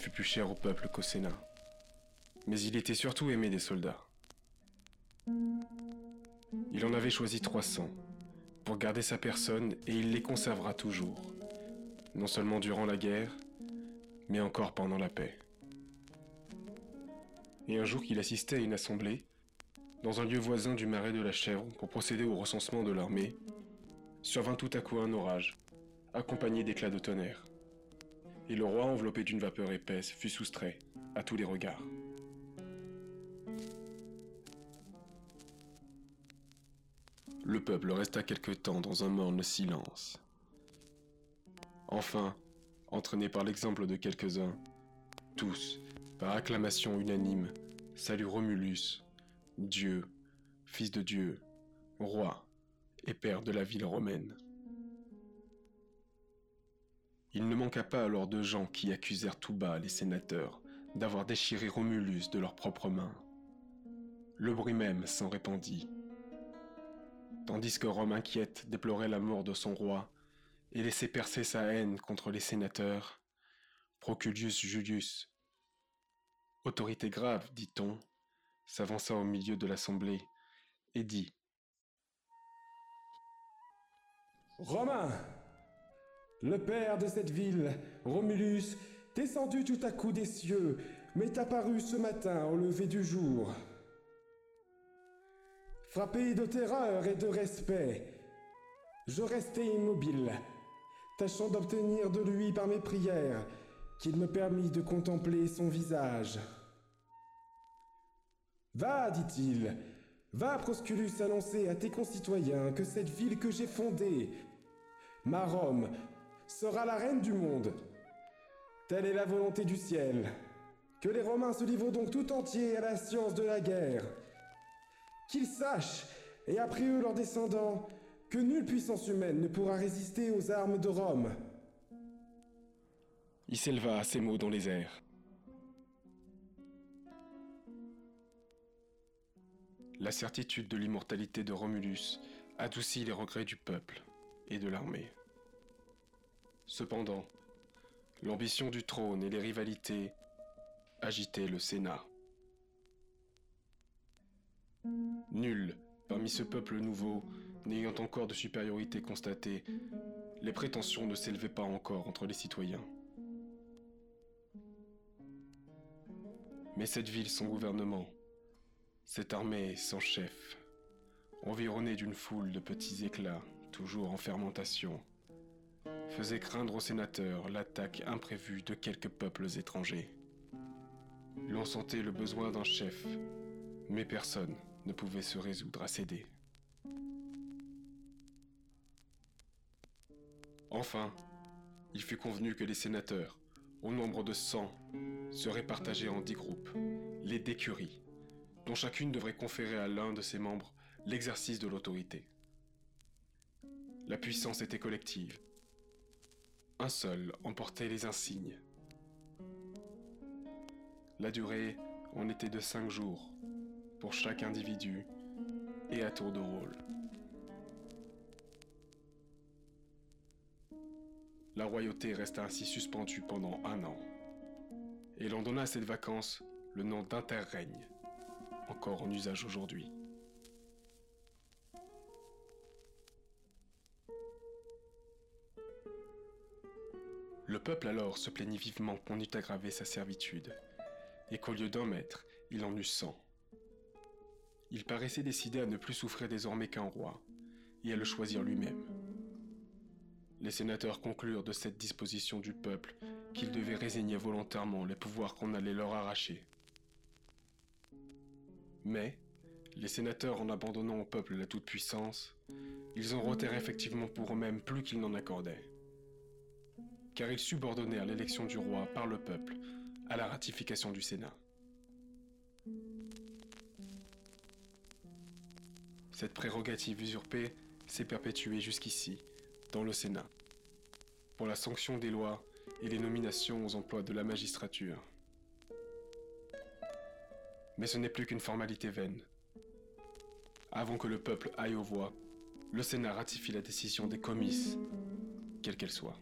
Fut plus cher au peuple qu'au Sénat. Mais il était surtout aimé des soldats. Il en avait choisi 300 pour garder sa personne et il les conservera toujours, non seulement durant la guerre, mais encore pendant la paix. Et un jour qu'il assistait à une assemblée, dans un lieu voisin du marais de la Chèvre pour procéder au recensement de l'armée, survint tout à coup un orage, accompagné d'éclats de tonnerre. Et le roi, enveloppé d'une vapeur épaisse, fut soustrait à tous les regards. Le peuple resta quelque temps dans un morne silence. Enfin, entraîné par l'exemple de quelques-uns, tous, par acclamation unanime, saluent Romulus, Dieu, Fils de Dieu, Roi et Père de la ville romaine. Il ne manqua pas alors de gens qui accusèrent tout bas les sénateurs d'avoir déchiré Romulus de leurs propres mains. Le bruit même s'en répandit. Tandis que Rome inquiète déplorait la mort de son roi et laissait percer sa haine contre les sénateurs, Proculius Julius, autorité grave, dit-on, s'avança au milieu de l'assemblée et dit Romain, le père de cette ville, Romulus, descendu tout à coup des cieux, m'est apparu ce matin au lever du jour. Frappé de terreur et de respect, je restai immobile, tâchant d'obtenir de lui par mes prières qu'il me permit de contempler son visage. Va, dit-il, va, Prosculus, annoncer à tes concitoyens que cette ville que j'ai fondée, ma Rome, sera la reine du monde. Telle est la volonté du ciel. Que les Romains se livrent donc tout entiers à la science de la guerre. Qu'ils sachent, et après eux leurs descendants, que nulle puissance humaine ne pourra résister aux armes de Rome. Il s'éleva à ces mots dans les airs. La certitude de l'immortalité de Romulus adoucit les regrets du peuple et de l'armée. Cependant, l'ambition du trône et les rivalités agitaient le Sénat. Nul, parmi ce peuple nouveau, n'ayant encore de supériorité constatée, les prétentions ne s'élevaient pas encore entre les citoyens. Mais cette ville, son gouvernement, cette armée sans chef, environnée d'une foule de petits éclats, toujours en fermentation, faisait craindre aux sénateurs l'attaque imprévue de quelques peuples étrangers. L'on sentait le besoin d'un chef, mais personne ne pouvait se résoudre à céder. Enfin, il fut convenu que les sénateurs, au nombre de cent, seraient partagés en dix groupes, les décuries, dont chacune devrait conférer à l'un de ses membres l'exercice de l'autorité. La puissance était collective. Un seul emportait les insignes. La durée en était de cinq jours pour chaque individu et à tour de rôle. La royauté resta ainsi suspendue pendant un an, et l'on donna à cette vacance le nom d'interrègne encore en usage aujourd'hui. Le peuple alors se plaignit vivement qu'on eût aggravé sa servitude, et qu'au lieu d'un maître, il en eût cent. Il paraissait décidé à ne plus souffrir désormais qu'un roi, et à le choisir lui-même. Les sénateurs conclurent de cette disposition du peuple qu'ils devaient résigner volontairement les pouvoirs qu'on allait leur arracher. Mais, les sénateurs en abandonnant au peuple la toute-puissance, ils en retirent effectivement pour eux-mêmes plus qu'ils n'en accordaient. Car ils subordonnèrent l'élection du roi par le peuple à la ratification du Sénat. Cette prérogative usurpée s'est perpétuée jusqu'ici, dans le Sénat, pour la sanction des lois et les nominations aux emplois de la magistrature. Mais ce n'est plus qu'une formalité vaine. Avant que le peuple aille aux voix, le Sénat ratifie la décision des comices, quelle qu'elle soit.